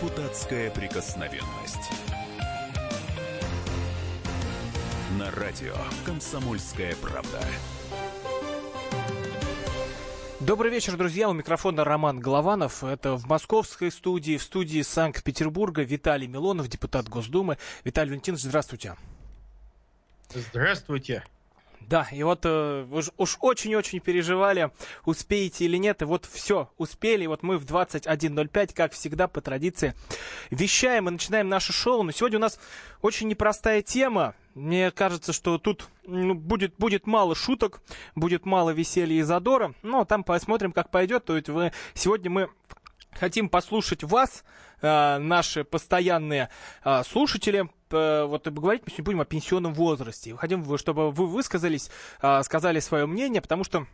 Депутатская прикосновенность. На радио «Комсомольская правда». Добрый вечер, друзья. У микрофона Роман Голованов. Это в московской студии, в студии Санкт-Петербурга Виталий Милонов, депутат Госдумы. Виталий Валентинович, здравствуйте. Здравствуйте. Да, и вот э, уж, уж очень-очень переживали, успеете или нет, и вот все, успели, вот мы в 21.05, как всегда, по традиции, вещаем и начинаем наше шоу, но сегодня у нас очень непростая тема, мне кажется, что тут ну, будет, будет мало шуток, будет мало веселья и задора, но там посмотрим, как пойдет, то есть вы, сегодня мы хотим послушать вас, э, наши постоянные э, слушатели, вот говорить мы сегодня будем о пенсионном возрасте. Хотим, чтобы вы высказались, э, сказали свое мнение, потому что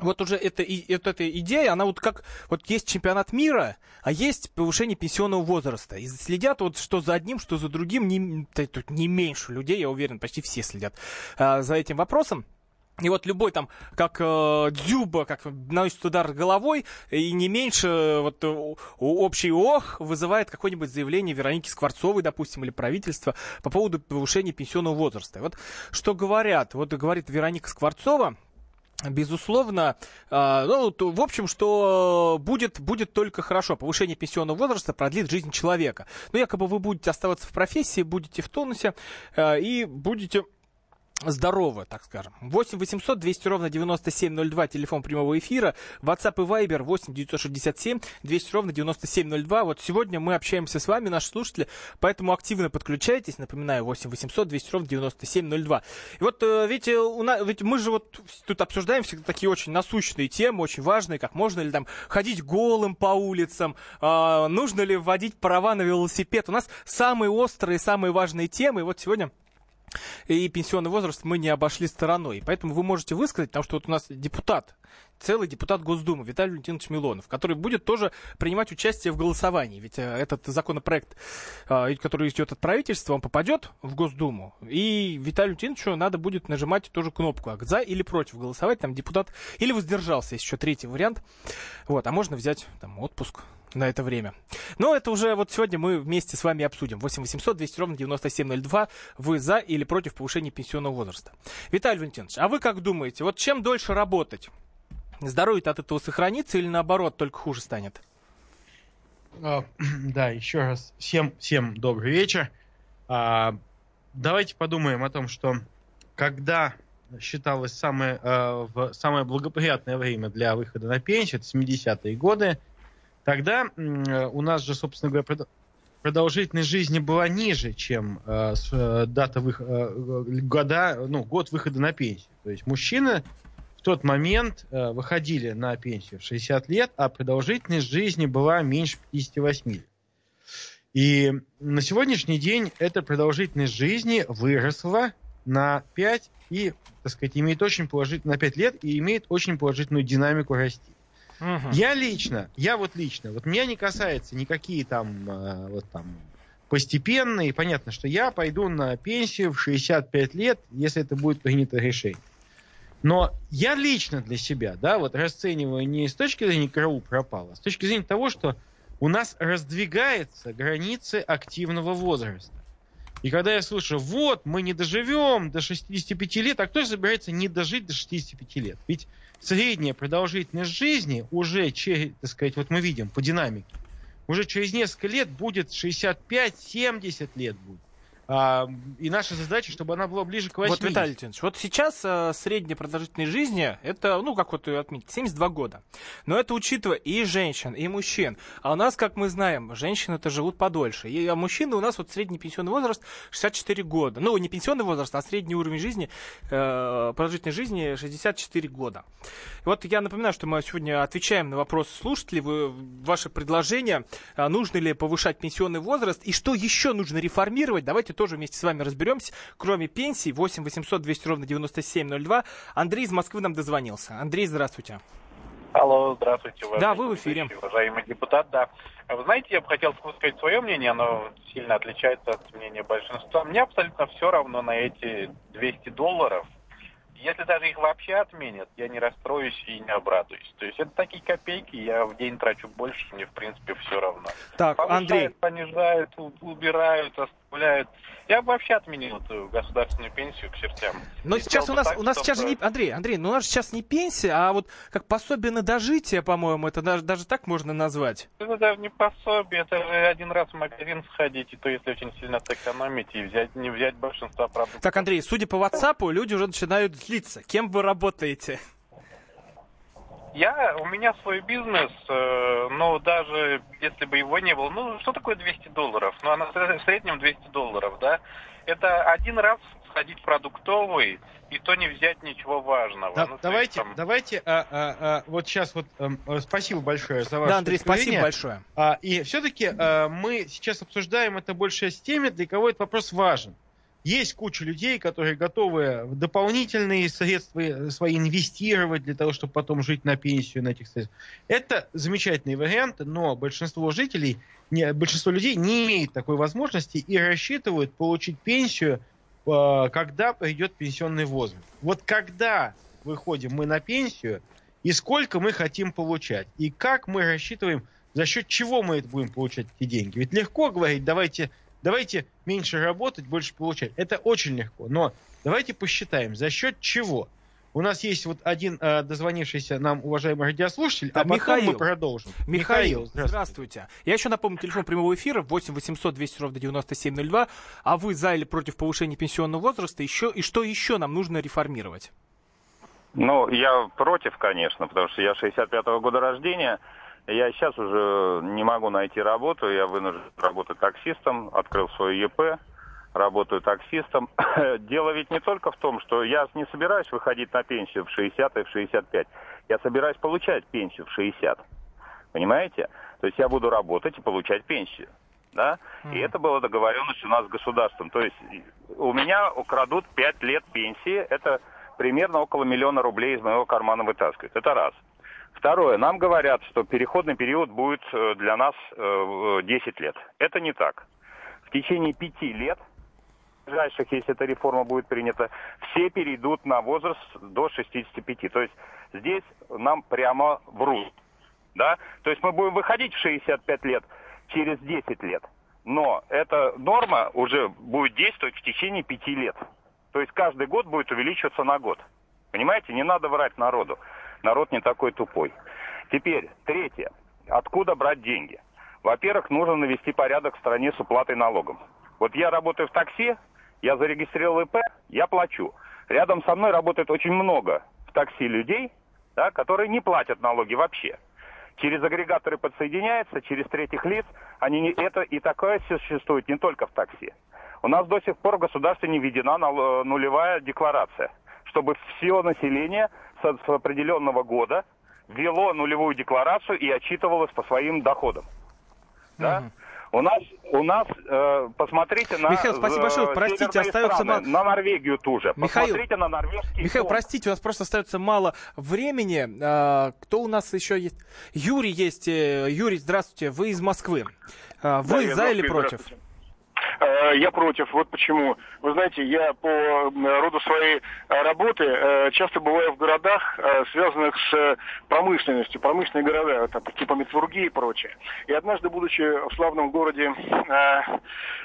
вот уже эта, эта, эта идея, она вот как, вот есть чемпионат мира, а есть повышение пенсионного возраста. И следят вот что за одним, что за другим, не, тут не меньше людей, я уверен, почти все следят за этим вопросом. И вот любой там, как э, Дзюба, как наносит удар головой, и не меньше э, вот э, общий ох вызывает какое-нибудь заявление Вероники Скворцовой, допустим, или правительства по поводу повышения пенсионного возраста. Вот что говорят? Вот говорит Вероника Скворцова, Безусловно, э, ну, в общем, что будет, будет только хорошо. Повышение пенсионного возраста продлит жизнь человека. Но якобы вы будете оставаться в профессии, будете в тонусе и будете здорово, так скажем. 8 800 200 ровно 9702, телефон прямого эфира. WhatsApp и Viber 8 967 200 ровно 9702. Вот сегодня мы общаемся с вами, наши слушатели, поэтому активно подключайтесь. Напоминаю, 8 800 200 ровно 9702. И вот, э, видите, у нас, ведь мы же вот тут обсуждаем всегда такие очень насущные темы, очень важные, как можно ли там ходить голым по улицам, э, нужно ли вводить права на велосипед. У нас самые острые, самые важные темы. И вот сегодня и пенсионный возраст мы не обошли стороной. Поэтому вы можете высказать, потому что вот у нас депутат, целый депутат Госдумы Виталий Валентинович Милонов, который будет тоже принимать участие в голосовании. Ведь э, этот законопроект, э, который идет от правительства, он попадет в Госдуму. И Виталию Валентиновичу надо будет нажимать тоже кнопку за или против голосовать. Там депутат или воздержался, есть еще третий вариант. Вот, а можно взять там отпуск на это время. Но это уже вот сегодня мы вместе с вами обсудим. 8 800 200 ровно 9702. Вы за или против повышения пенсионного возраста? Виталий Валентинович, а вы как думаете, вот чем дольше работать? Здоровье от этого сохранится или наоборот только хуже станет? А, да, еще раз всем, всем добрый вечер. А, давайте подумаем о том, что когда считалось самое, а, в самое благоприятное время для выхода на пенсию, это 70-е годы, Тогда у нас же, собственно говоря, продолжительность жизни была ниже, чем э, э, дата вых... э, года, ну, год выхода на пенсию. То есть мужчины в тот момент э, выходили на пенсию в 60 лет, а продолжительность жизни была меньше 58 лет. И на сегодняшний день эта продолжительность жизни выросла на 5 и, так сказать, имеет очень положительную, на 5 лет и имеет очень положительную динамику расти. Угу. Я лично, я вот лично, вот меня не касается никакие там, э, вот там, постепенные. Понятно, что я пойду на пенсию в 65 лет, если это будет принято решение. Но я лично для себя, да, вот расцениваю не с точки зрения КРУ пропало, а с точки зрения того, что у нас раздвигаются границы активного возраста. И когда я слышу, вот, мы не доживем до 65 лет, а кто собирается не дожить до 65 лет? Ведь средняя продолжительность жизни уже, так сказать, вот мы видим по динамике, уже через несколько лет будет 65-70 лет будет. А, и наша задача, чтобы она была ближе к 80. Вот, Виталий Леонидович, вот сейчас а, средняя продолжительность жизни, это, ну, как вот отметить, 72 года. Но это учитывая и женщин, и мужчин. А у нас, как мы знаем, женщины-то живут подольше. И, а мужчины у нас вот средний пенсионный возраст 64 года. Ну, не пенсионный возраст, а средний уровень жизни, э, продолжительной жизни 64 года. И вот я напоминаю, что мы сегодня отвечаем на вопросы слушателей. Вы, ваши предложения, а, нужно ли повышать пенсионный возраст и что еще нужно реформировать. Давайте тоже вместе с вами разберемся. Кроме пенсии, 8 800 200 ровно 9702. Андрей из Москвы нам дозвонился. Андрей, здравствуйте. Алло, здравствуйте. Да, вы в эфире. Уважаемый депутат, да. Вы знаете, я бы хотел сказать свое мнение, оно сильно отличается от мнения большинства. Мне абсолютно все равно на эти 200 долларов. Если даже их вообще отменят, я не расстроюсь и не обрадуюсь. То есть это такие копейки, я в день трачу больше, мне в принципе все равно. Так, Повышают, Андрей, понижают, убирают, оставляют. Я бы вообще отменил эту государственную пенсию к чертям. но И сейчас у нас, так, у нас сейчас же чтобы- не... Андрей, Андрей, ну у нас сейчас не пенсия, а вот как пособие на дожитие, по-моему, это даже, даже так можно назвать. Это даже не пособие, это же один раз в магазин сходить, и то если очень сильно сэкономить и взять, не взять большинство продуктов. Так, Андрей, судя по WhatsApp, люди уже начинают злиться. Кем вы работаете? Я, у меня свой бизнес, э, но даже если бы его не было, ну что такое 200 долларов? Ну, она в среднем 200 долларов, да? Это один раз сходить в продуктовый, и то не взять ничего важного. Да, Ну, давайте, есть там- давайте, а, а, а, вот сейчас вот э, спасибо большое за ваше Да, Андрей, спасибо большое. А, и все-таки мы сейчас обсуждаем это больше с теми, для кого этот вопрос важен. Есть куча людей, которые готовы в дополнительные средства э, свои инвестировать для того, чтобы потом жить на пенсию на этих средствах. Это замечательный вариант, но большинство жителей, не, большинство людей не имеет такой возможности и рассчитывают получить пенсию, э, когда придет пенсионный возраст. Вот когда выходим мы на пенсию, и сколько мы хотим получать, и как мы рассчитываем, за счет чего мы это будем получать эти деньги. Ведь легко говорить, давайте, давайте меньше работать, больше получать. Это очень легко. Но давайте посчитаем, за счет чего. У нас есть вот один э, дозвонившийся нам уважаемый радиослушатель, Да, а потом Михаил. мы продолжим. Михаил, здравствуйте. здравствуйте. Я еще напомню, телефон прямого эфира 8 800 200 ровно 9702. А вы за или против повышения пенсионного возраста? Еще, и что еще нам нужно реформировать? Ну, я против, конечно, потому что я 65-го года рождения. Я сейчас уже не могу найти работу, я вынужден работать таксистом, открыл свой ЕП, работаю таксистом. Дело ведь не только в том, что я не собираюсь выходить на пенсию в 60 и в 65. Я собираюсь получать пенсию в 60. Понимаете? То есть я буду работать и получать пенсию. Да? И это была договоренность у нас с государством. То есть у меня украдут 5 лет пенсии, это примерно около миллиона рублей из моего кармана вытаскивают. Это раз. Второе, нам говорят, что переходный период будет э, для нас э, 10 лет. Это не так. В течение пяти лет, ближайших, если эта реформа будет принята, все перейдут на возраст до 65. То есть здесь нам прямо врут. Да? То есть мы будем выходить в 65 лет через 10 лет. Но эта норма уже будет действовать в течение пяти лет. То есть каждый год будет увеличиваться на год. Понимаете, не надо врать народу. Народ не такой тупой. Теперь, третье. Откуда брать деньги? Во-первых, нужно навести порядок в стране с уплатой налогов. Вот я работаю в такси, я зарегистрировал ИП, я плачу. Рядом со мной работает очень много в такси людей, да, которые не платят налоги вообще. Через агрегаторы подсоединяются, через третьих лиц. Они не, это и такое существует не только в такси. У нас до сих пор в государстве не введена нал- нулевая декларация, чтобы все население с, определенного года ввело нулевую декларацию и отчитывалось по своим доходам. Да? У нас, у нас, э, посмотрите на Михаил, спасибо э, большое. Простите, остается мало- на Норвегию ту же. Михаил, посмотрите на норвежский Михаил, фонд. простите, у нас просто остается мало времени. А, кто у нас еще есть? Юрий есть. Э, Юрий, здравствуйте. Вы из Москвы. А, Да, Вы я за или против? здравствуйте. Э, Я против. Вот почему. Вы знаете, я по роду своей э, работы э, часто бываю в городах, связанных с промышленностью, промышленные города, там, типа металлургии и прочее. И однажды, будучи в славном городе,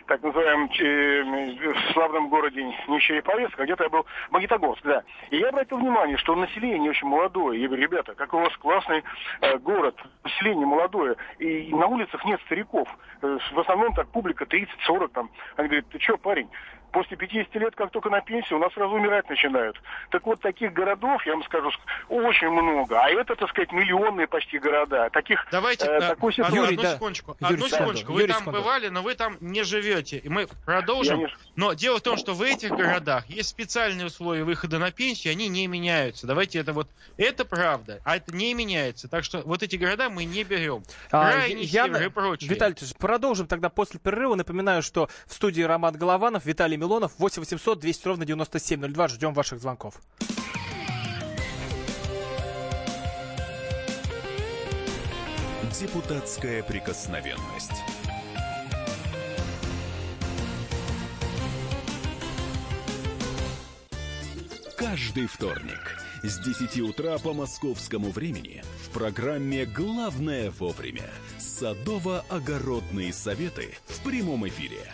так называемом, в славном городе не Череповец, где-то я был, Магнитогорск, да. И я обратил внимание, что население очень молодое. Я говорю, ребята, какой у вас классный город, население молодое. И на улицах нет стариков. В основном так публика 30-40 там. Они говорят, ты что, парень, после 50 лет, как только на пенсию, у нас сразу умирать начинают. Так вот, таких городов, я вам скажу, очень много. А это, так сказать, миллионные почти города. Таких, Давайте, э, э, такой одну, ситуации- Юрий, одну да. секундочку. Юрий одну секунду. секундочку. Вы Юрий там секунду. бывали, но вы там не живете. И мы продолжим. Не- Но дело в том, что в этих городах есть специальные условия выхода на пенсию, они не меняются. Давайте это вот... Это правда, а это не меняется. Так что вот эти города мы не берем. А, я- север и прочее. Виталий, продолжим тогда после перерыва. Напоминаю, что в студии Роман Голованов, Виталий Милонов, 8 800 200 ровно 9702. Ждем ваших звонков. Депутатская прикосновенность. каждый вторник с 10 утра по московскому времени в программе «Главное вовремя» садово-огородные советы в прямом эфире.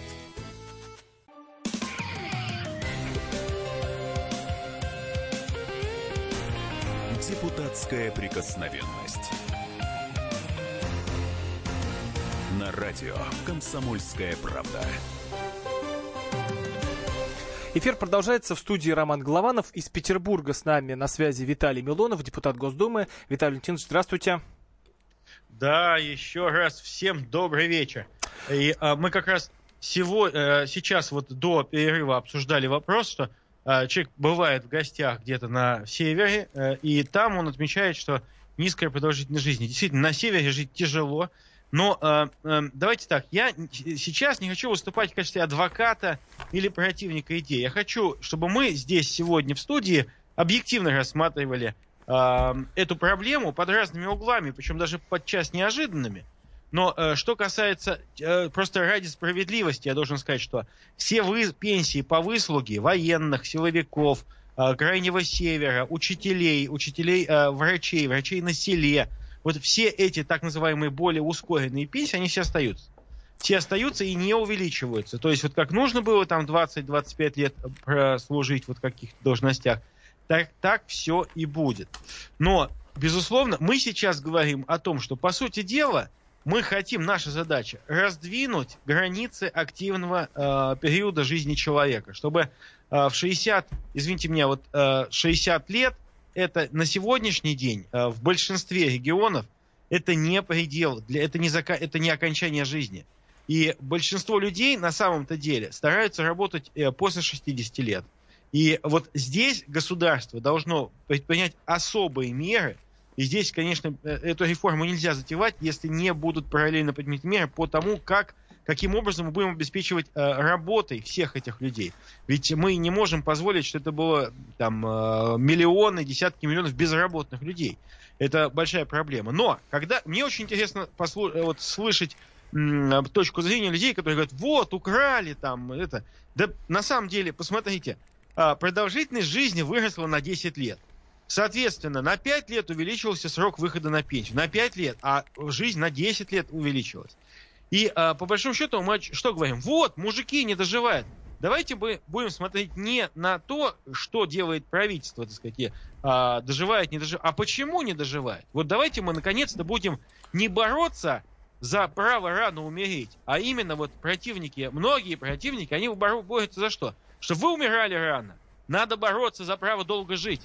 Депутатская прикосновенность. На радио «Комсомольская правда». Эфир продолжается в студии Роман Голованов. Из Петербурга с нами на связи Виталий Милонов, депутат Госдумы. Виталий Валентинович, здравствуйте. Да, еще раз всем добрый вечер. И а, мы как раз сего, а, сейчас вот до перерыва обсуждали вопрос, что человек бывает в гостях где-то на севере, а, и там он отмечает, что низкая продолжительность жизни. Действительно, на севере жить тяжело. Но э, э, давайте так, я сейчас не хочу выступать в качестве адвоката или противника идеи. Я хочу, чтобы мы здесь сегодня в студии объективно рассматривали э, эту проблему под разными углами, причем даже подчас неожиданными. Но э, что касается, э, просто ради справедливости, я должен сказать, что все вы, пенсии по выслуге военных, силовиков, э, Крайнего Севера, учителей, учителей, э, врачей, врачей на селе – вот все эти так называемые более ускоренные пенсии, они все остаются. Все остаются и не увеличиваются. То есть вот как нужно было там 20-25 лет прослужить вот в каких-то должностях, так, так все и будет. Но, безусловно, мы сейчас говорим о том, что, по сути дела, мы хотим, наша задача, раздвинуть границы активного э, периода жизни человека, чтобы э, в 60, извините меня, вот э, 60 лет это на сегодняшний день э, в большинстве регионов это не предел, для, это, не зака, это не окончание жизни. И большинство людей на самом-то деле стараются работать э, после 60 лет. И вот здесь государство должно предпринять особые меры. И здесь, конечно, э, эту реформу нельзя затевать, если не будут параллельно предприняты меры по тому, как каким образом мы будем обеспечивать э, работой всех этих людей. Ведь мы не можем позволить, что это было там э, миллионы, десятки миллионов безработных людей. Это большая проблема. Но когда мне очень интересно послу, э, вот, слышать точку зрения людей, которые говорят, вот украли там это. Да на самом деле, посмотрите, э, продолжительность жизни выросла на 10 лет. Соответственно, на 5 лет увеличился срок выхода на пенсию. На 5 лет, а жизнь на 10 лет увеличилась. И а, по большому счету мы что говорим? Вот, мужики не доживают. Давайте мы будем смотреть не на то, что делает правительство, так сказать, а, доживает, не доживает, а почему не доживает. Вот давайте мы наконец-то будем не бороться за право рано умереть, а именно вот противники, многие противники, они борются за что? Что вы умирали рано. Надо бороться за право долго жить.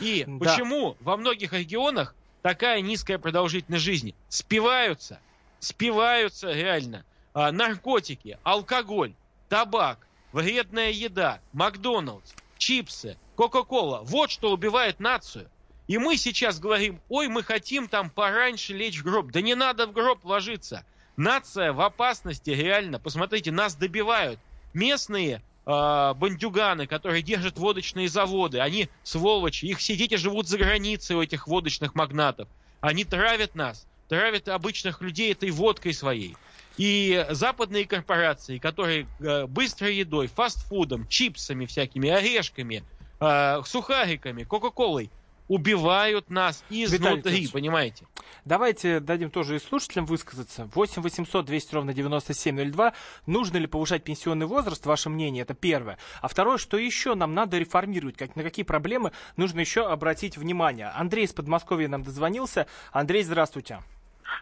И да. почему во многих регионах такая низкая продолжительность жизни? Спиваются спиваются реально а, наркотики, алкоголь, табак, вредная еда, Макдоналдс, чипсы, Кока-Кола. Вот что убивает нацию. И мы сейчас говорим, ой, мы хотим там пораньше лечь в гроб. Да не надо в гроб ложиться. Нация в опасности, реально. Посмотрите, нас добивают. Местные бандюганы, которые держат водочные заводы, они сволочи, их дети живут за границей у этих водочных магнатов. Они травят нас травят обычных людей этой водкой своей. И западные корпорации, которые э, быстрой едой, фастфудом, чипсами всякими, орешками, э, сухариками, кока-колой убивают нас изнутри, понимаете? Давайте дадим тоже и слушателям высказаться. 8 800 200 ровно 9702. Нужно ли повышать пенсионный возраст? Ваше мнение, это первое. А второе, что еще нам надо реформировать? Как, на какие проблемы нужно еще обратить внимание? Андрей из Подмосковья нам дозвонился. Андрей, здравствуйте.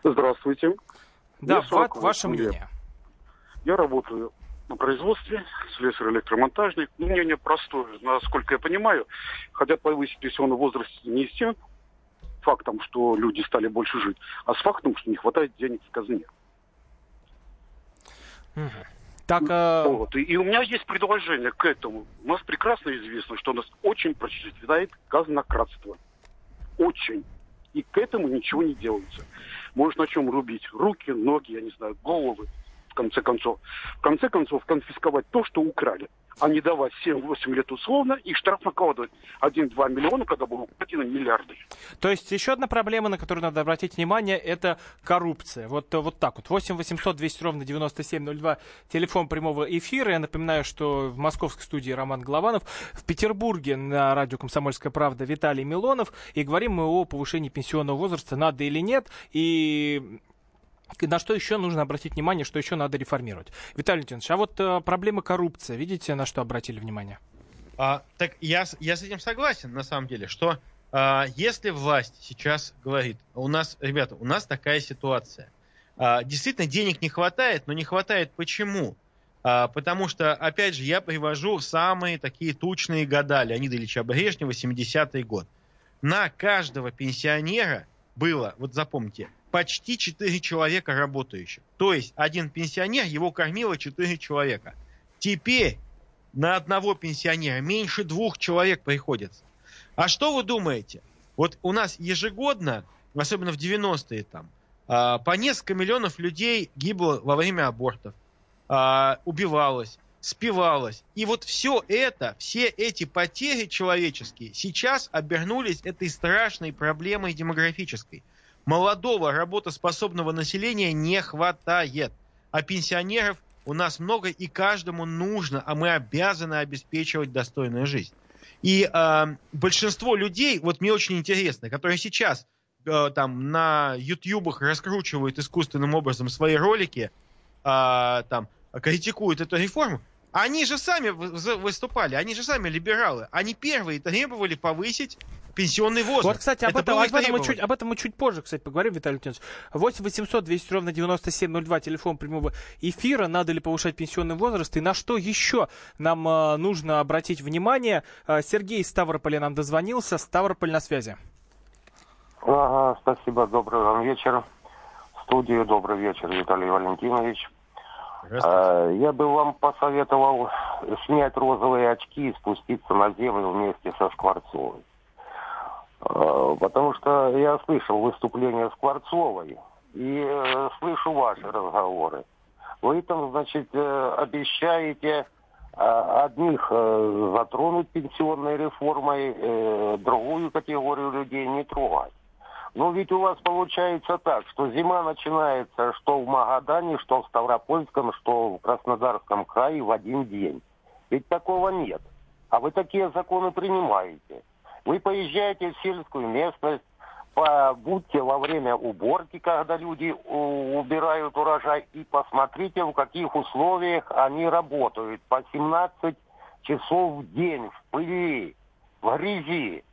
Здравствуйте. Да, Ва- ваше мнение. Я работаю на производстве, слесарь-электромонтажник. Мнение простое, насколько я понимаю. Хотят повысить пенсионный возраст не с тем фактом, что люди стали больше жить, а с фактом, что не хватает денег в казне. Угу. Так, а... вот. и, и у меня есть предложение к этому. У нас прекрасно известно, что у нас очень процветает казнократство Очень. И к этому ничего не делается. Может на чем рубить? Руки, ноги, я не знаю, головы, в конце концов. В конце концов, конфисковать то, что украли а не давать 7-8 лет условно и штраф накладывать 1-2 миллиона, когда будут уплачены миллиарды. То есть еще одна проблема, на которую надо обратить внимание, это коррупция. Вот, вот так вот. 8 800 200 ровно 9702, телефон прямого эфира. Я напоминаю, что в московской студии Роман Голованов, в Петербурге на радио «Комсомольская правда» Виталий Милонов. И говорим мы о повышении пенсионного возраста, надо или нет. И на что еще нужно обратить внимание, что еще надо реформировать? Виталий Леонидович, а вот э, проблема коррупции, видите, на что обратили внимание? А, так я, я с этим согласен, на самом деле, что а, если власть сейчас говорит, у нас, ребята, у нас такая ситуация, а, действительно денег не хватает, но не хватает почему? А, потому что, опять же, я привожу самые такие тучные года Леонида Ильича Брежнева, 70-й год. На каждого пенсионера было, вот запомните, почти 4 человека работающих. То есть один пенсионер, его кормило 4 человека. Теперь на одного пенсионера меньше двух человек приходится. А что вы думаете? Вот у нас ежегодно, особенно в 90-е там, а, по несколько миллионов людей гибло во время абортов, а, убивалось, спивалось. И вот все это, все эти потери человеческие сейчас обернулись этой страшной проблемой демографической молодого работоспособного населения не хватает. А пенсионеров у нас много, и каждому нужно, а мы обязаны обеспечивать достойную жизнь. И э, большинство людей, вот мне очень интересно, которые сейчас э, там на ютубах раскручивают искусственным образом свои ролики, э, там критикуют эту реформу, они же сами выступали, они же сами либералы. Они первые требовали повысить пенсионный возраст. Вот, кстати, об, это этом, об, этом мы чуть, об этом мы чуть позже, кстати, поговорим, Виталий Леонидович. 8 800 200 ровно 9702, телефон прямого эфира. Надо ли повышать пенсионный возраст? И на что еще нам э, нужно обратить внимание? Э, Сергей из Ставрополя нам дозвонился. Ставрополь на связи. Ага, спасибо. Добрый вам вечер. Студию добрый вечер, Виталий Валентинович. Э, я бы вам посоветовал снять розовые очки и спуститься на землю вместе со Скворцовой. Э, потому что я слышал выступление Скворцовой и э, слышу ваши разговоры. Вы там, значит, э, обещаете одних затронуть пенсионной реформой, другую категорию людей не трогать. Но ведь у вас получается так, что зима начинается что в Магадане, что в Ставропольском, что в Краснодарском крае в один день. Ведь такого нет. А вы такие законы принимаете. Вы поезжаете в сельскую местность, побудьте во время уборки, когда люди убирают урожай, и посмотрите, в каких условиях они работают. По 17 часов в день в пыли, в грязи.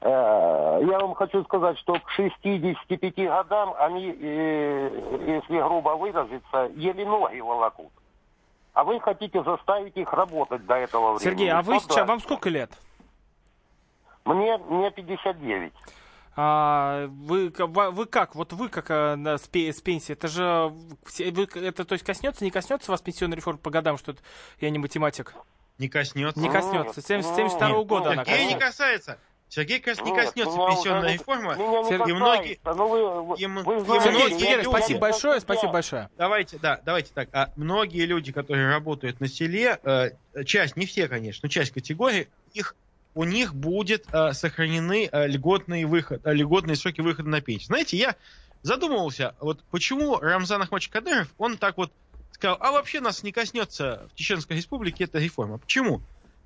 Э, я вам хочу сказать, что к 65 годам они, э, если грубо выразиться, еле ноги волокут. А вы хотите заставить их работать до этого времени. Сергей, а вы сейчас, вам сколько лет? Мне, мне 59. А, вы, вы как? Вот вы как а, с, с пенсии? Это же вы, это то есть коснется, не коснется вас пенсионная реформа по годам, что я не математик? Не коснется. Не коснется. С 72 -го года она коснется. не касается. Сергей как раз не коснется нет, пенсионная реформа. И многие, ну, и, многие Сергей, люди... спасибо большое, спасибо большое. Давайте, да, давайте так. А многие люди, которые работают на селе, э, часть, не все, конечно, но часть категории, их у них будет э, сохранены э, льготные, выход, э, льготные сроки выхода на пенсию. Знаете, я задумывался, вот почему Рамзан Ахмадович Кадыров, он так вот сказал, а вообще нас не коснется в Чеченской республике эта реформа. Почему?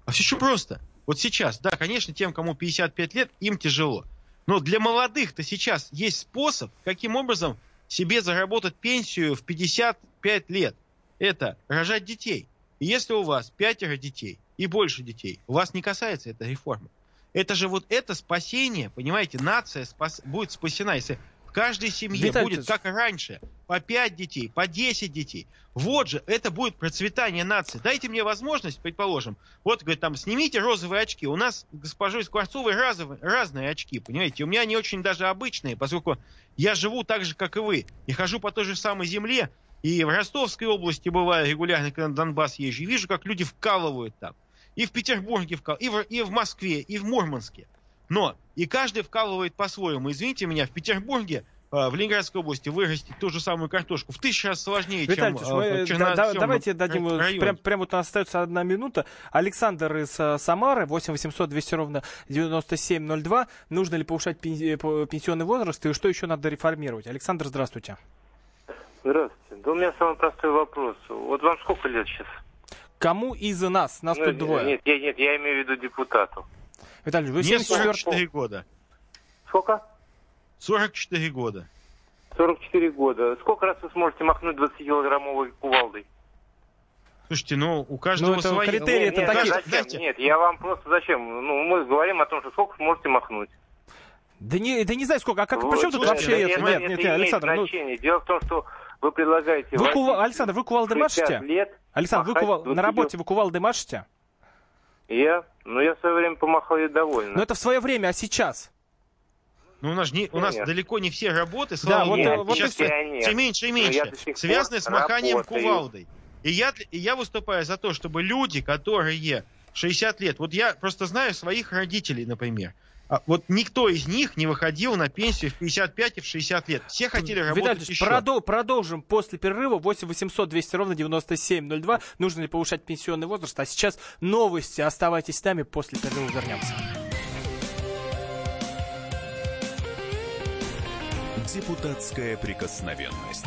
А все очень просто. Вот сейчас, да, конечно, тем, кому 55 лет, им тяжело. Но для молодых-то сейчас есть способ, каким образом себе заработать пенсию в 55 лет. Это рожать детей. И если у вас пятеро детей, и больше детей. Вас не касается эта реформа. Это же вот это спасение, понимаете, нация спас, будет спасена, если каждой семье Виталий будет, как и раньше, по 5 детей, по 10 детей. Вот же, это будет процветание нации. Дайте мне возможность, предположим, вот, говорит, там, снимите розовые очки. У нас, госпожой Скворцовой, разовые, разные очки, понимаете? У меня они очень даже обычные, поскольку я живу так же, как и вы, и хожу по той же самой земле, и в Ростовской области бываю регулярно, когда на Донбасс езжу, и вижу, как люди вкалывают там и в Петербурге, и в, и в Москве, и в Мурманске. Но и каждый вкалывает по-своему. Извините меня, в Петербурге в Ленинградской области вырастить ту же самую картошку в тысячу раз сложнее, Виталий, чем мы, в черно- да, Давайте дадим, районе. прям, прям вот у нас остается одна минута. Александр из э, Самары, 8 800 200 ровно 9702. Нужно ли повышать пен- э, по- пенсионный возраст и что еще надо реформировать? Александр, здравствуйте. Здравствуйте. Да у меня самый простой вопрос. Вот вам сколько лет сейчас? Кому из нас? Нас Ну, тут двое. Нет, я, нет, я имею в виду депутату. Виталий, вы Мне 74 44 года. Сколько? 44 года. 44 года. Сколько раз вы сможете махнуть 20-килограммовой кувалдой? Слушайте, ну у каждого Ну, это свои... критерии, нет, это нет, такие- зачем? Знаете, Нет, я вам просто зачем? Ну, мы говорим о том, что сколько сможете махнуть. Да не, да не знаю сколько. А как, Вот, при чем тут вообще да, это? нет, Нет, нет, имеет Александр, ну, значение. Дело в том, что вы предлагаете... вы кува- Александр, вы кувалды 60 машете? лет Александр, вы кувал- на 20 работе вы кувалды машете? Я? Ну, я в свое время помахал и довольно. Но это в свое время, а сейчас? Ну, у нас, не, у нас Нет. далеко не все работы, слава вот, богу, э, вот сейчас всё. Пионер. все меньше и я меньше, связаны с маханием работаю. кувалдой. И я, и я выступаю за то, чтобы люди, которые 60 лет, вот я просто знаю своих родителей, например, вот никто из них не выходил на пенсию в 55 и в 60 лет. Все хотели работать Виталий, еще. продол- продолжим после перерыва. 8 800 200 ровно 9702. Нужно ли повышать пенсионный возраст? А сейчас новости. Оставайтесь с нами. После перерыва вернемся. Депутатская прикосновенность.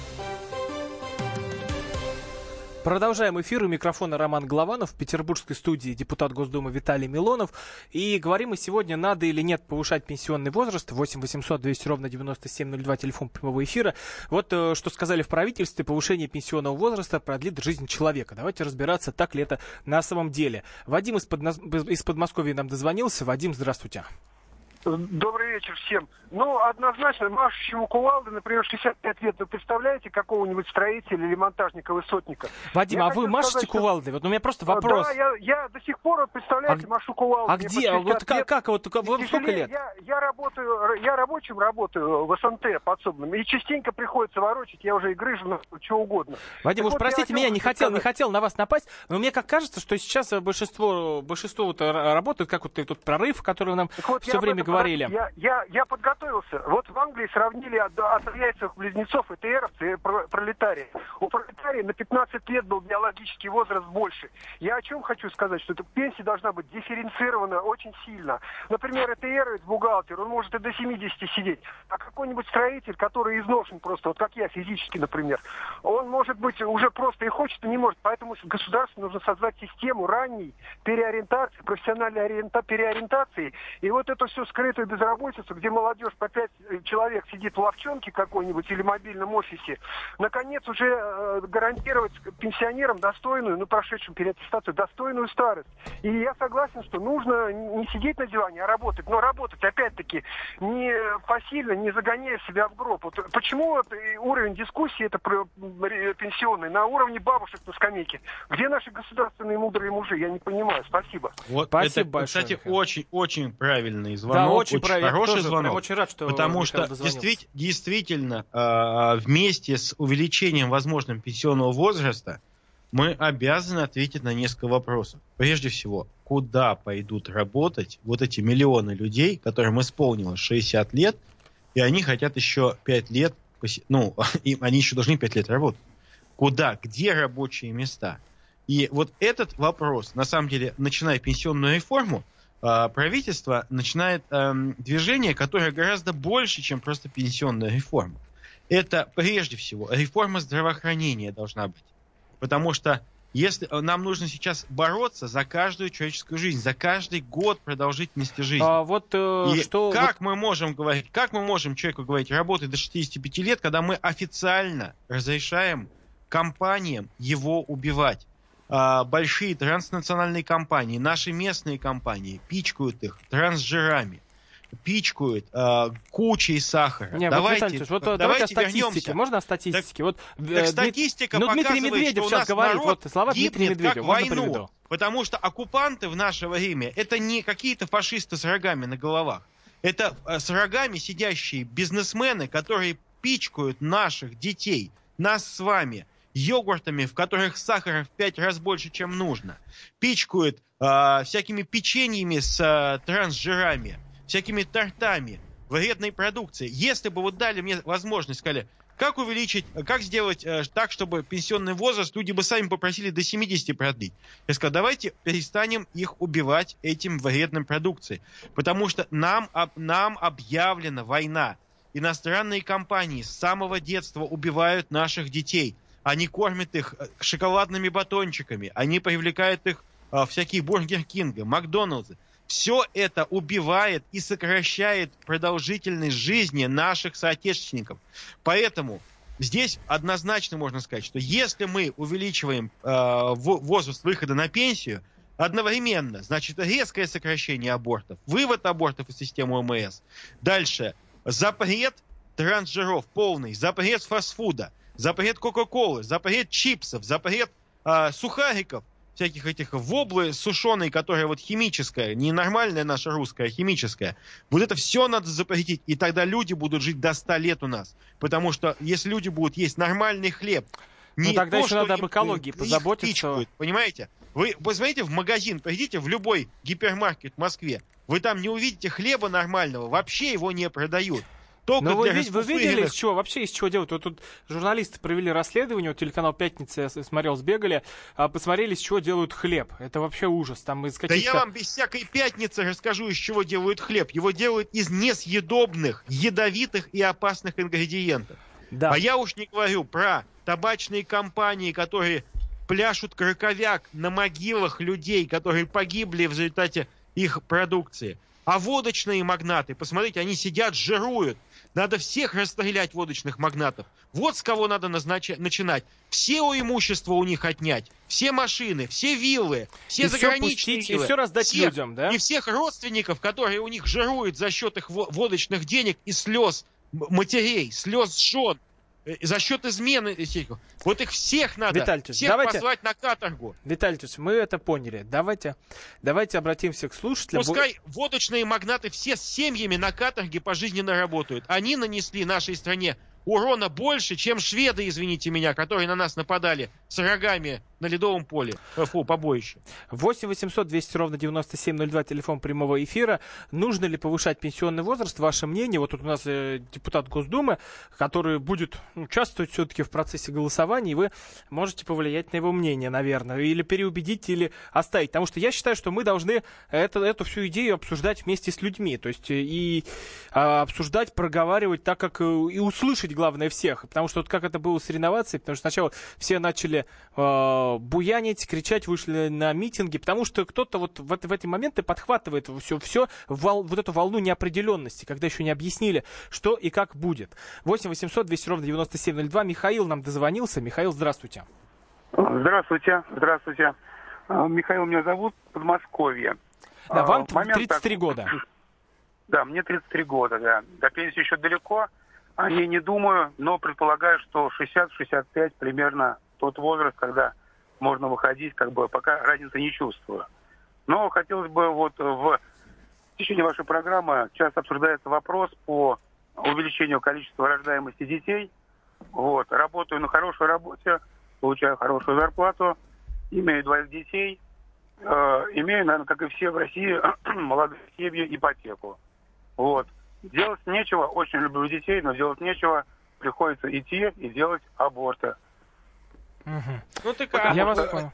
Продолжаем эфир. У микрофона Роман Голованов, в петербургской студии депутат Госдумы Виталий Милонов. И говорим мы сегодня, надо или нет повышать пенсионный возраст. 8 800 200 ровно 9702, телефон прямого эфира. Вот э, что сказали в правительстве, повышение пенсионного возраста продлит жизнь человека. Давайте разбираться, так ли это на самом деле. Вадим из, Поднос... из Подмосковья нам дозвонился. Вадим, здравствуйте. Добрый вечер всем. Ну, однозначно, машущему кувалды, например, 65 лет, вы представляете какого-нибудь строителя или монтажника, высотника? Вадим, Я а вы машете сказать, что- кувалдой? Вот у меня просто вопрос. Да, я, я до сих пор, вот, представляете, А- машу кувалдой. А где? Вот 60 как, как вот, вам сколько лет? Я, я работаю, я рабочим работаю в СНТ подсобным, и частенько приходится ворочать, я уже и грыжу, что угодно. Вадим, Так уж вот, простите меня, не хотел, не сказать. хотел на вас напасть, но мне как кажется, что сейчас большинство, большинство вот работают, как вот тут прорыв, который нам Так вот, все об время говорили. Я, я, я подготовился. Вот в Англии сравнили от, от яйцевых близнецов и про- пролетарии. У пролетарии на 15 лет был биологический возраст больше. Я о чем хочу сказать, что эта пенсия должна быть дифференцирована очень сильно. Например, ЭТРовец, бухгалтер, он может и до 70 сидеть. А какой-нибудь строитель, который изношен просто, вот как я физически, например, он может быть уже просто и хочет, и не может. Поэтому государству нужно создать систему ранней переориентации, профессиональной ориента- переориентации. И вот эту всю скрытую безработицу, где молодежь по пять э, человек сидит в ловчонке какой-нибудь или мобильном офисе, наконец уже э, гарантировать пенсионерам достойную, ну, прошедшим переаттестацию, достойную старость. И я согласен, что нужно не сидеть на диване, а работать. Но работать, опять-таки, не посильно, не загоняя себя в гроб. Вот почему вот и уровень дискуссии это пенсионный на уровне бабушек на скамейке? Где наши государственные мудрые мужи? Я не понимаю. Спасибо. Вот Спасибо это, большое, кстати, очень-очень правильный звонок, Да, очень правильно. Я хороший тоже звонок. очень рад, что потому что действи- действительно э, вместе с увеличением возможным пенсионного возраста мы обязаны ответить на несколько вопросов. Прежде всего, куда пойдут работать вот эти миллионы людей, которым исполнилось 60 лет, и они хотят еще 5 лет, ну, им, они еще должны 5 лет работать. Куда, где рабочие места? И вот этот вопрос, на самом деле, начиная пенсионную реформу, правительство начинает эм, движение, которое гораздо больше, чем просто пенсионная реформа. Это прежде всего реформа здравоохранения должна быть. Потому что если э, нам нужно сейчас бороться за каждую человеческую жизнь, за каждый год продолжительности жизни. А вот э, И что... как мы можем говорить, как мы можем человеку говорить, работать до 65 лет, когда мы официально разрешаем компаниям его убивать. А, большие транснациональные компании, наши местные компании пичкают их трансжирами пичкают э, кучей сахара. Не, давайте, вот, вот, давайте, давайте о статистике. Вернемся. Можно о статистике? Так, вот, так статистика ну, Дмитрий Медведев сейчас говорит, вот слова Дмитрия Медведева. войну, приведу. потому что оккупанты в наше время это не какие-то фашисты с рогами на головах. Это э, с рогами сидящие бизнесмены, которые пичкают наших детей, нас с вами, йогуртами, в которых сахара в пять раз больше, чем нужно. Пичкают э, всякими печеньями с э, трансжирами всякими тортами, вредной продукцией. Если бы вот дали мне возможность, сказали, как увеличить, как сделать э, так, чтобы пенсионный возраст люди бы сами попросили до 70 продлить? Я сказал, давайте перестанем их убивать этим вредным продукцией. Потому что нам, об, нам объявлена война. Иностранные компании с самого детства убивают наших детей. Они кормят их э, шоколадными батончиками. Они привлекают их в всякие Бургер Кинга, Макдоналдсы. Все это убивает и сокращает продолжительность жизни наших соотечественников. Поэтому здесь однозначно можно сказать, что если мы увеличиваем э, возраст выхода на пенсию, одновременно, значит, резкое сокращение абортов, вывод абортов из системы ОМС. Дальше, запрет трансжиров полный, запрет фастфуда, запрет Кока-Колы, запрет чипсов, запрет э, сухариков, всяких этих воблы сушеной, которая вот химическая, не нормальная наша русская, а химическая. Вот это все надо запретить, и тогда люди будут жить до 100 лет у нас. Потому что если люди будут есть нормальный хлеб, ну, не тогда то, еще надо об экологии позаботиться. Пичкают, понимаете? Вы посмотрите в магазин, пойдите в любой гипермаркет в Москве, вы там не увидите хлеба нормального, вообще его не продают. Только Но вы, вы видели, из чего, вообще из чего делают? Вот тут журналисты провели расследование, вот телеканал «Пятница» я смотрел, сбегали, а посмотрели, из чего делают хлеб. Это вообще ужас. Там из да я вам без всякой «Пятницы» расскажу, из чего делают хлеб. Его делают из несъедобных, ядовитых и опасных ингредиентов. Да. А я уж не говорю про табачные компании, которые пляшут краковяк на могилах людей, которые погибли в результате их продукции. А водочные магнаты, посмотрите, они сидят, жируют. Надо всех расстрелять водочных магнатов. Вот с кого надо назначать, начинать. Все имущество у них отнять. Все машины, все виллы, все и заграничные все виллы. И все раздать всех, людям, да? И всех родственников, которые у них жируют за счет их водочных денег и слез матерей, слез жен. Э, за счет измены вот их всех надо Витальевич, всех давайте, послать на каторгу. Витальевич, мы это поняли. Давайте, давайте обратимся к слушателям. Пускай водочные магнаты все с семьями на каторге пожизненно работают. Они нанесли нашей стране урона больше, чем шведы, извините меня, которые на нас нападали с рогами на ледовом поле. Фу, побоище. 8 800 200 ровно 9702, телефон прямого эфира. Нужно ли повышать пенсионный возраст? Ваше мнение? Вот тут у нас э, депутат Госдумы, который будет участвовать все-таки в процессе голосования, и вы можете повлиять на его мнение, наверное, или переубедить, или оставить. Потому что я считаю, что мы должны это, эту всю идею обсуждать вместе с людьми. То есть э, и э, обсуждать, проговаривать так, как э, и услышать, главное, всех. Потому что вот как это было с реновацией, потому что сначала все начали э, буянить, кричать, вышли на митинги, потому что кто-то вот в, в эти моменты подхватывает все, все вол, вот эту волну неопределенности, когда еще не объяснили, что и как будет. 8 800 200 ровно 9702. Михаил нам дозвонился. Михаил, здравствуйте. Здравствуйте, здравствуйте. А, Михаил меня зовут, Подмосковье. Да, вам а, Момент 33 так... года. Да, мне 33 года, да. До пенсии еще далеко. О ней не думаю, но предполагаю, что 60-65 примерно тот возраст, когда можно выходить, как бы пока разницы не чувствую. Но хотелось бы вот в течение вашей программы часто обсуждается вопрос по увеличению количества рождаемости детей. Вот. Работаю на хорошей работе, получаю хорошую зарплату, имею двоих детей, э, имею, наверное, как и все в России, молодые семьи, ипотеку. Вот. Делать нечего, очень люблю детей, но делать нечего, приходится идти и делать аборты. Угу. Ну так а, Я вас понял.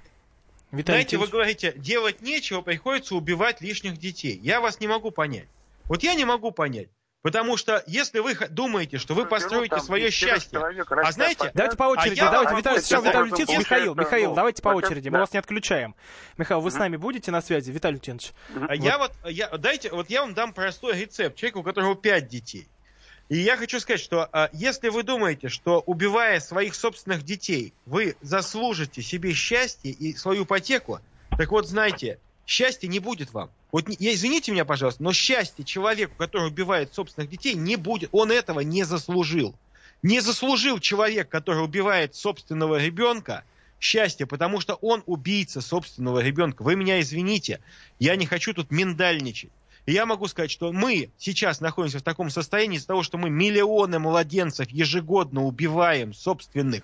Виталий Знаете, вы говорите, делать нечего, приходится убивать лишних детей. Я вас не могу понять. Вот я не могу понять. Потому что если вы думаете, что вы ну, построите ну, свое счастье, а знаете... Давайте по очереди, а давайте, Виталий, сейчас Виталий Лютинович, Михаил, Михаил, давайте по очереди, мы вас не отключаем. Михаил, вы с нами будете на связи, Виталий Лютинович? А я вот, я, дайте, вот я вам дам простой рецепт человеку, у которого пять детей. И я хочу сказать, что а, если вы думаете, что убивая своих собственных детей, вы заслужите себе счастье и свою ипотеку, так вот знайте, счастья не будет вам. Вот извините меня, пожалуйста, но счастье человеку, который убивает собственных детей, не будет. Он этого не заслужил. Не заслужил человек, который убивает собственного ребенка, счастье, потому что он убийца собственного ребенка. Вы меня извините, я не хочу тут миндальничать. Я могу сказать, что мы сейчас находимся в таком состоянии из-за того, что мы миллионы младенцев ежегодно убиваем собственных.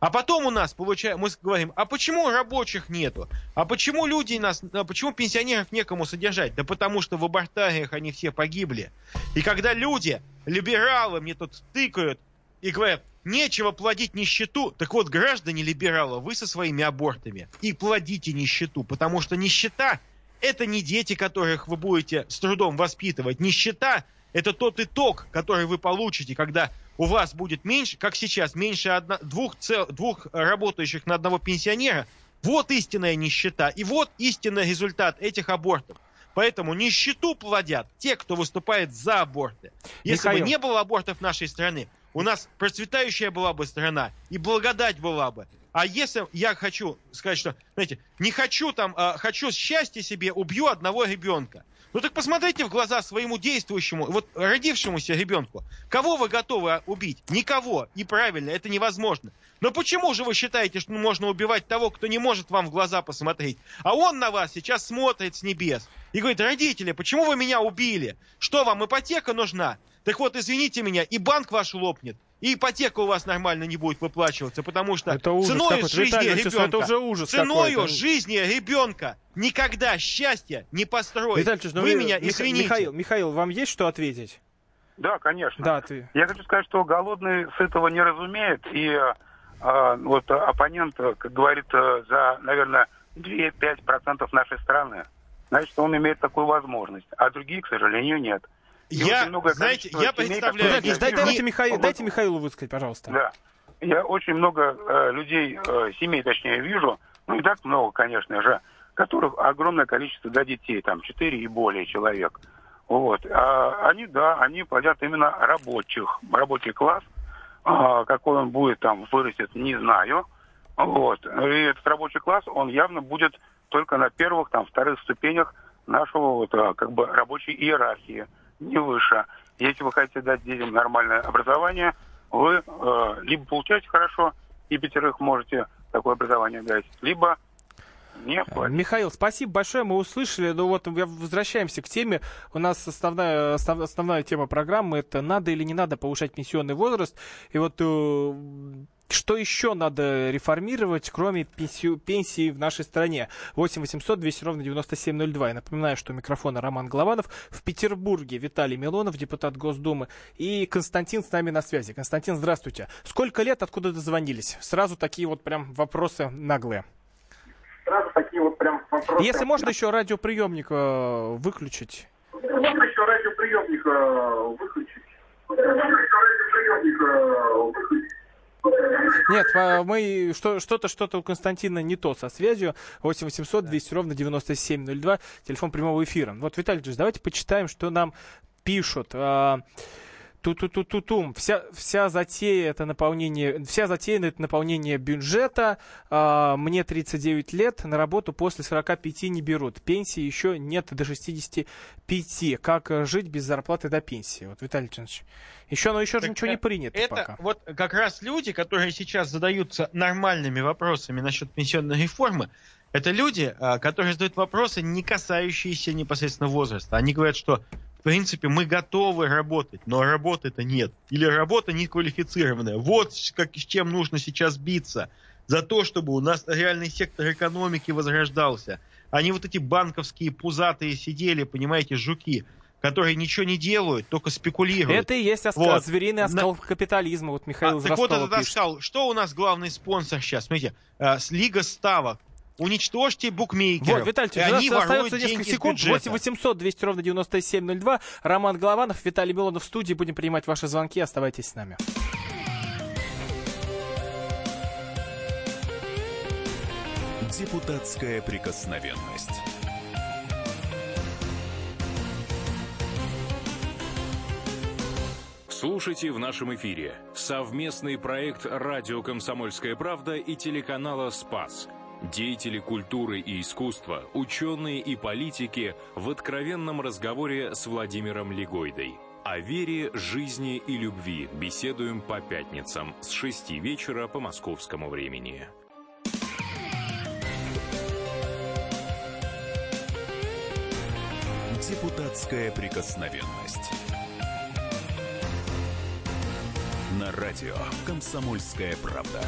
А потом у нас получаем, мы говорим, а почему рабочих нету? А почему люди нас, а почему пенсионеров некому содержать? Да потому что в абортариях они все погибли. И когда люди, либералы мне тут тыкают и говорят, нечего плодить нищету, так вот, граждане либералы, вы со своими абортами и плодите нищету, потому что нищета это не дети, которых вы будете с трудом воспитывать. Нищета – это тот итог, который вы получите, когда у вас будет меньше, как сейчас, меньше одно, двух, цел, двух работающих на одного пенсионера. Вот истинная нищета. И вот истинный результат этих абортов. Поэтому нищету плодят те, кто выступает за аборты. Если Михаил. бы не было абортов в нашей стране, у нас процветающая была бы страна, и благодать была бы. А если я хочу сказать, что, знаете, не хочу там, а, хочу счастье себе, убью одного ребенка. Ну так посмотрите в глаза своему действующему, вот родившемуся ребенку. Кого вы готовы убить? Никого. И правильно, это невозможно. Но почему же вы считаете, что можно убивать того, кто не может вам в глаза посмотреть? А он на вас сейчас смотрит с небес и говорит, родители, почему вы меня убили? Что вам, ипотека нужна? Так вот, извините меня, и банк ваш лопнет, и ипотека у вас нормально не будет выплачиваться, потому что это ужас ценой жизни Виталий, ребенка, это уже ужас ценою жизни ребенка никогда счастья не построить. Ну вы, вы меня извините. Михаил, Михаил, вам есть что ответить? Да, конечно. Да, ты. Я хочу сказать, что голодный с этого не разумеет, и э, вот оппонент, как говорит, э, за, наверное, 2-5% нашей страны. Значит, он имеет такую возможность, а другие, к сожалению, нет я, знаете, я представляю... Подожди, дай, дайте, Михаил, дайте Михаилу высказать, пожалуйста. Да. Я очень много э, людей, э, семей, точнее, вижу, ну не так много, конечно же, которых огромное количество да, детей, там, 4 и более человек. Вот. А они, да, они плодят именно рабочих, рабочий класс. А, какой он будет там вырастет, не знаю. Вот. И этот рабочий класс, он явно будет только на первых, там, вторых ступенях нашего вот, а, как бы рабочей иерархии не выше. Если вы хотите дать детям нормальное образование, вы э, либо получаете хорошо, и пятерых можете такое образование дать, либо не хватит. Михаил, спасибо большое, мы услышали. Ну вот возвращаемся к теме. У нас основная, основ, основная тема программы это надо или не надо повышать пенсионный возраст. И вот э, что еще надо реформировать, кроме пенсию, пенсии в нашей стране? 8 800 200 ровно 9702. Я напоминаю, что у микрофона Роман Голованов. В Петербурге Виталий Милонов, депутат Госдумы. И Константин с нами на связи. Константин, здравствуйте. Сколько лет, откуда дозвонились? Сразу такие вот прям вопросы наглые. Сразу такие вот прям вопросы. Если можно еще радиоприемник э, выключить. Можно еще радиоприемник э, выключить. Можно еще радиоприемник э, выключить. Нет, мы что, что-то, что-то у Константина не то со связью. 8 800 200 ровно 9702, телефон прямого эфира. Вот, Виталий давайте почитаем, что нам пишут. Ту-ту-ту-ту-тум. Вся, вся затея это наполнение, вся затея это наполнение бюджета. А, мне 39 лет, на работу после 45 не берут. Пенсии еще нет до 65. Как жить без зарплаты до пенсии? Вот, Виталий Александрович. Еще, но еще так же ничего не принято это пока. вот как раз люди, которые сейчас задаются нормальными вопросами насчет пенсионной реформы, это люди, а, которые задают вопросы, не касающиеся непосредственно возраста. Они говорят, что в принципе, мы готовы работать, но работы-то нет. Или работа неквалифицированная. Вот как, с чем нужно сейчас биться. За то, чтобы у нас реальный сектор экономики возрождался. А не вот эти банковские пузатые сидели, понимаете, жуки, которые ничего не делают, только спекулируют. Это и есть оскал, вот. звериный оскал На... капитализма. Вот Михаил а, Так вот этот оскал. Что у нас главный спонсор сейчас? Смотрите, э, Лига ставок уничтожьте букмекеров. Вот, Виталий, у нас остается несколько секунд. 8 800 200 ровно 9702. Роман Голованов, Виталий Милонов в студии. Будем принимать ваши звонки. Оставайтесь с нами. Депутатская прикосновенность. Слушайте в нашем эфире совместный проект «Радио Комсомольская правда» и телеканала «Спас». Деятели культуры и искусства, ученые и политики в откровенном разговоре с Владимиром Легойдой. О вере, жизни и любви беседуем по пятницам с 6 вечера по московскому времени. Депутатская прикосновенность. На радио «Комсомольская правда».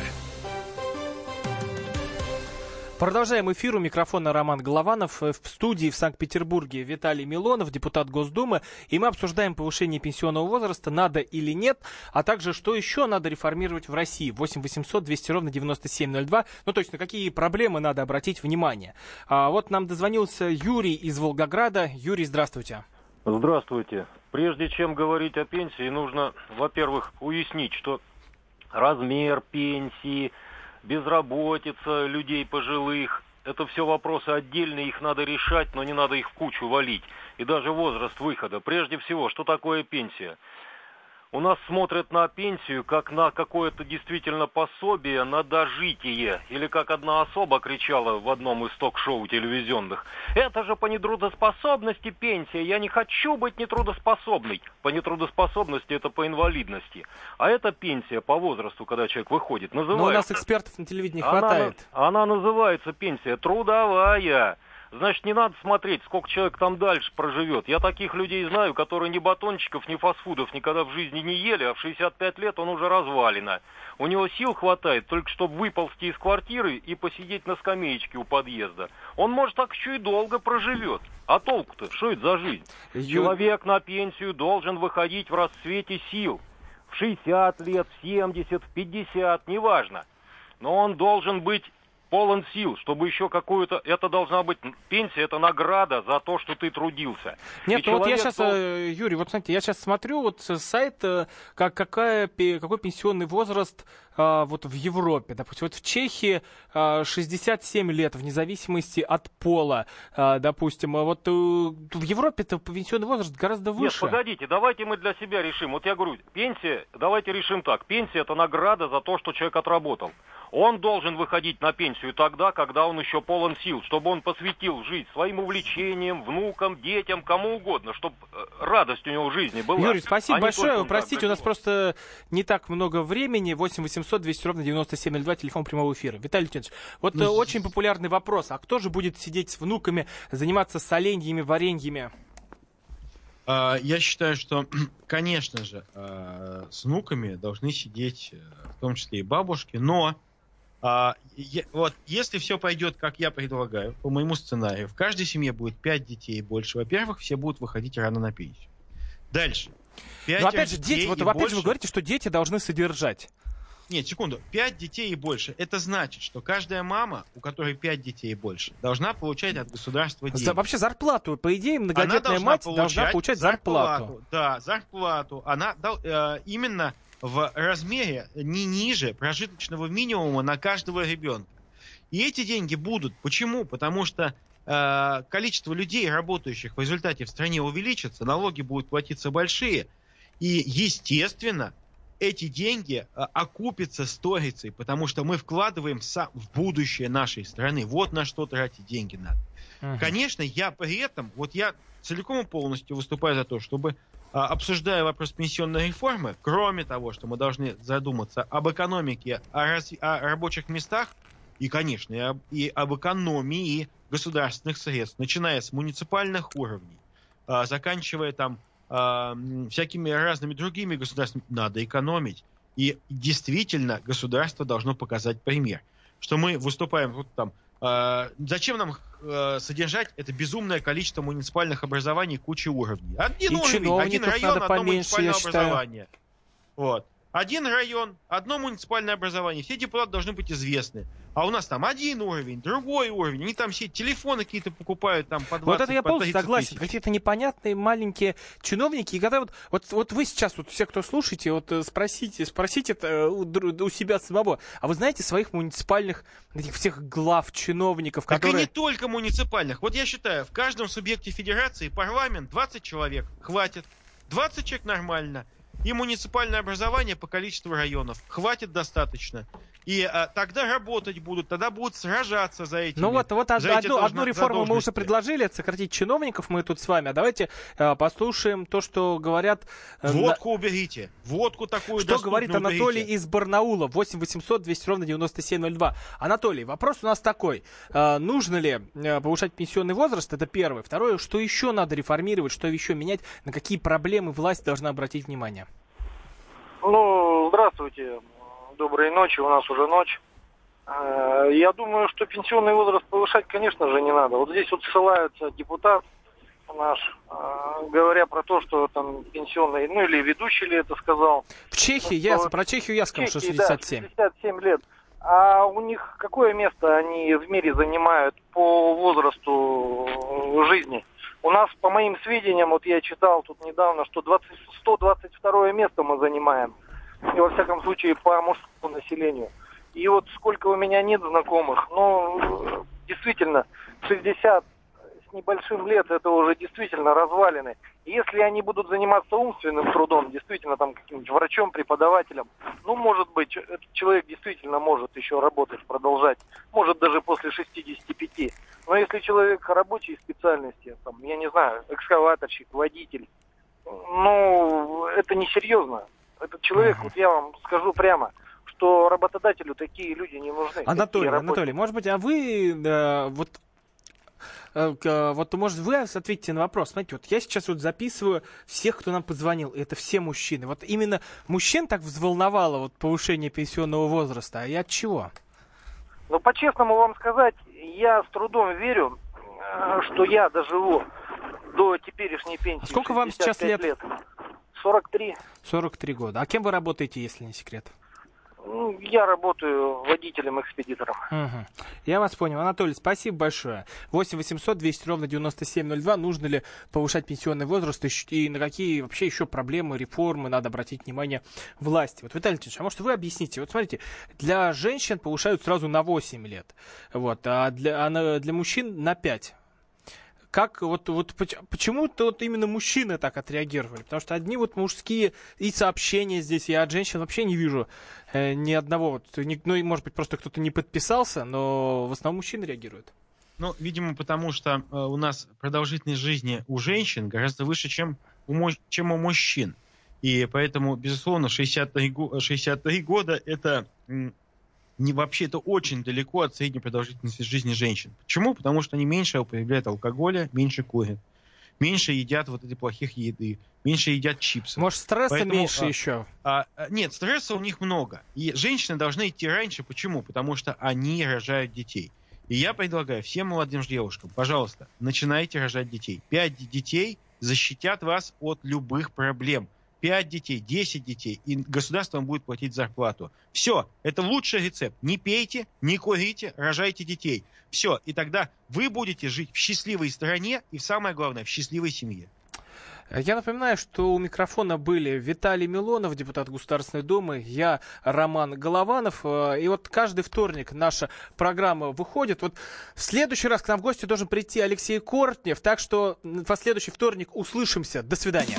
Продолжаем эфир. У микрофона Роман Голованов. В студии в Санкт-Петербурге Виталий Милонов, депутат Госдумы. И мы обсуждаем повышение пенсионного возраста, надо или нет, а также, что еще надо реформировать в России. 8 800 200 ровно 9702. Ну, точно, какие проблемы надо обратить внимание. А вот нам дозвонился Юрий из Волгограда. Юрий, здравствуйте. Здравствуйте. Прежде чем говорить о пенсии, нужно, во-первых, уяснить, что размер пенсии – безработица людей пожилых. Это все вопросы отдельные, их надо решать, но не надо их в кучу валить. И даже возраст выхода. Прежде всего, что такое пенсия? У нас смотрят на пенсию как на какое-то действительно пособие на дожитие. Или как одна особа кричала в одном из ток-шоу телевизионных. Это же по нетрудоспособности пенсия. Я не хочу быть нетрудоспособной. По нетрудоспособности это по инвалидности. А это пенсия по возрасту, когда человек выходит. Называется... Но у нас экспертов на телевидении хватает. Она, она называется пенсия трудовая значит, не надо смотреть, сколько человек там дальше проживет. Я таких людей знаю, которые ни батончиков, ни фастфудов никогда в жизни не ели, а в 65 лет он уже развалина. У него сил хватает только, чтобы выползти из квартиры и посидеть на скамеечке у подъезда. Он, может, так еще и долго проживет. А толку-то? Что это за жизнь? Человек на пенсию должен выходить в расцвете сил. В 60 лет, в 70, в 50, неважно. Но он должен быть полон сил, чтобы еще какую-то... Это должна быть пенсия, это награда за то, что ты трудился. Нет, ну вот я сейчас, дол... Э, Юрий, вот смотрите, я сейчас смотрю вот сайт, э, как, какая, какой пенсионный возраст а, вот в Европе. Допустим, вот в Чехии а, 67 лет, вне зависимости от пола, а, допустим. А вот в Европе-то пенсионный возраст гораздо выше. Нет, погодите, давайте мы для себя решим. Вот я говорю, пенсия, давайте решим так. Пенсия это награда за то, что человек отработал. Он должен выходить на пенсию тогда, когда он еще полон сил, чтобы он посвятил жизнь своим увлечениям, внукам, детям, кому угодно, чтобы э, радость у него в жизни была. Юрий, спасибо а большое. Простите, у нас просто не так много времени. 8 800 200 ровно 9702, телефон прямого эфира. Виталий Леонидович, вот ну, очень популярный вопрос. А кто же будет сидеть с внуками, заниматься соленьями, вареньями? А, я считаю, что, конечно же, а, с внуками должны сидеть э, в том числе и бабушки, но а, вот, если все пойдет, как я предлагаю, по моему сценарию, в каждой семье будет 5 детей и больше. Во-первых, все будут выходить рано на пенсию. Дальше. Но опять же, дети, вот опять больше... же вы говорите, что дети должны содержать. Нет, секунду. Пять детей и больше. Это значит, что каждая мама, у которой пять детей и больше, должна получать от государства деньги. За, вообще зарплату. По идее, многодетная мать должна получать зарплату. зарплату. Да, зарплату. Она э, именно в размере не ниже прожиточного минимума на каждого ребенка. И эти деньги будут. Почему? Потому что э, количество людей, работающих в результате в стране увеличится, налоги будут платиться большие. И, естественно, эти деньги э, окупятся сторицей, потому что мы вкладываем в будущее нашей страны. Вот на что тратить деньги надо. Uh-huh. Конечно, я при этом, вот я целиком и полностью выступаю за то, чтобы обсуждая вопрос пенсионной реформы, кроме того, что мы должны задуматься об экономике, о, раз... о рабочих местах и, конечно, и об, и об экономии государственных средств, начиная с муниципальных уровней, а, заканчивая там а, всякими разными другими государствами, надо экономить. И действительно государство должно показать пример, что мы выступаем вот там а, зачем нам э, содержать это безумное количество муниципальных образований, куча уровней? Один и уровень, один район, одно поменьше, муниципальное образование. Вот. Один район, одно муниципальное образование. Все депутаты должны быть известны. А у нас там один уровень, другой уровень. Они там все телефоны какие-то покупают там по 20 Вот это я полностью согласен. Какие-то непонятные маленькие чиновники. И когда вот, вот, вот вы сейчас, вот все, кто слушаете, вот э, спросите, спросите э, у, у себя самого. А вы знаете своих муниципальных этих всех глав, чиновников, которые... Так и не только муниципальных. Вот я считаю, в каждом субъекте федерации парламент 20 человек хватит. 20 человек нормально. И муниципальное образование по количеству районов. Хватит достаточно. И а, тогда работать будут, тогда будут сражаться за эти. Ну вот, вот од, одну, одну реформу мы уже предложили, это сократить чиновников, мы тут с вами. А давайте э, послушаем то, что говорят... Э, Водку на... уберите, водку такую Что говорит Анатолий уберите. из Барнаула, 8 800 200 ровно 9702. Анатолий, вопрос у нас такой. Э, нужно ли э, повышать пенсионный возраст? Это первое. Второе, что еще надо реформировать, что еще менять, на какие проблемы власть должна обратить внимание? Ну, здравствуйте доброй ночи, у нас уже ночь. Э, я думаю, что пенсионный возраст повышать, конечно же, не надо. Вот здесь вот ссылаются депутат наш, э, говоря про то, что там пенсионный, ну или ведущий ли это сказал. В Чехии, я, про Чехию я сказал, что 67. Да, 67 лет. А у них какое место они в мире занимают по возрасту жизни? У нас, по моим сведениям, вот я читал тут недавно, что 20, 122 место мы занимаем и во всяком случае по мужскому населению. И вот сколько у меня нет знакомых, ну, действительно, 60 с небольшим лет это уже действительно развалины. И если они будут заниматься умственным трудом, действительно там каким-нибудь врачом, преподавателем, ну, может быть, этот человек действительно может еще работать, продолжать, может даже после 65. Но если человек рабочей специальности, там, я не знаю, экскаваторщик, водитель, ну, это несерьезно этот человек, вот я вам скажу прямо, что работодателю такие люди не нужны. Анатолий, Анатолий, может быть, а вы э, вот вот, может, вы ответите на вопрос. Смотрите, вот я сейчас вот записываю всех, кто нам позвонил. Это все мужчины. Вот именно мужчин так взволновало вот повышение пенсионного возраста. А я от чего? Ну, по-честному вам сказать, я с трудом верю, э, что я доживу до теперешней пенсии. А сколько вам сейчас лет? лет. 43. 43 года. А кем вы работаете, если не секрет? Ну, я работаю водителем-экспедитором. Угу. Я вас понял. Анатолий, спасибо большое. 8 800 200 ровно 9702. Нужно ли повышать пенсионный возраст и на какие вообще еще проблемы, реформы надо обратить внимание власти? Вот, Виталий Ильич, а может вы объясните? Вот смотрите, для женщин повышают сразу на 8 лет, вот, а для, а для мужчин на 5 как вот, вот почему-то вот именно мужчины так отреагировали? Потому что одни вот мужские и сообщения здесь, я от женщин вообще не вижу э, ни одного. Вот, ни, ну, может быть, просто кто-то не подписался, но в основном мужчины реагируют. Ну, видимо, потому что э, у нас продолжительность жизни у женщин гораздо выше, чем у, чем у мужчин. И поэтому, безусловно, 63, 63 года это не вообще это очень далеко от средней продолжительности жизни женщин. Почему? Потому что они меньше употребляют алкоголя, меньше курят, меньше едят вот эти плохих еды, меньше едят чипсы. Может, стресса Поэтому, меньше а, еще? А, а, нет, стресса у них много. И женщины должны идти раньше. Почему? Потому что они рожают детей. И я предлагаю всем молодым девушкам, пожалуйста, начинайте рожать детей. Пять детей защитят вас от любых проблем. 5 детей, 10 детей, и государство вам будет платить зарплату. Все, это лучший рецепт. Не пейте, не курите, рожайте детей. Все, и тогда вы будете жить в счастливой стране и, самое главное, в счастливой семье. Я напоминаю, что у микрофона были Виталий Милонов, депутат Государственной Думы, я Роман Голованов. И вот каждый вторник наша программа выходит. Вот в следующий раз к нам в гости должен прийти Алексей Кортнев. Так что в следующий вторник услышимся. До свидания.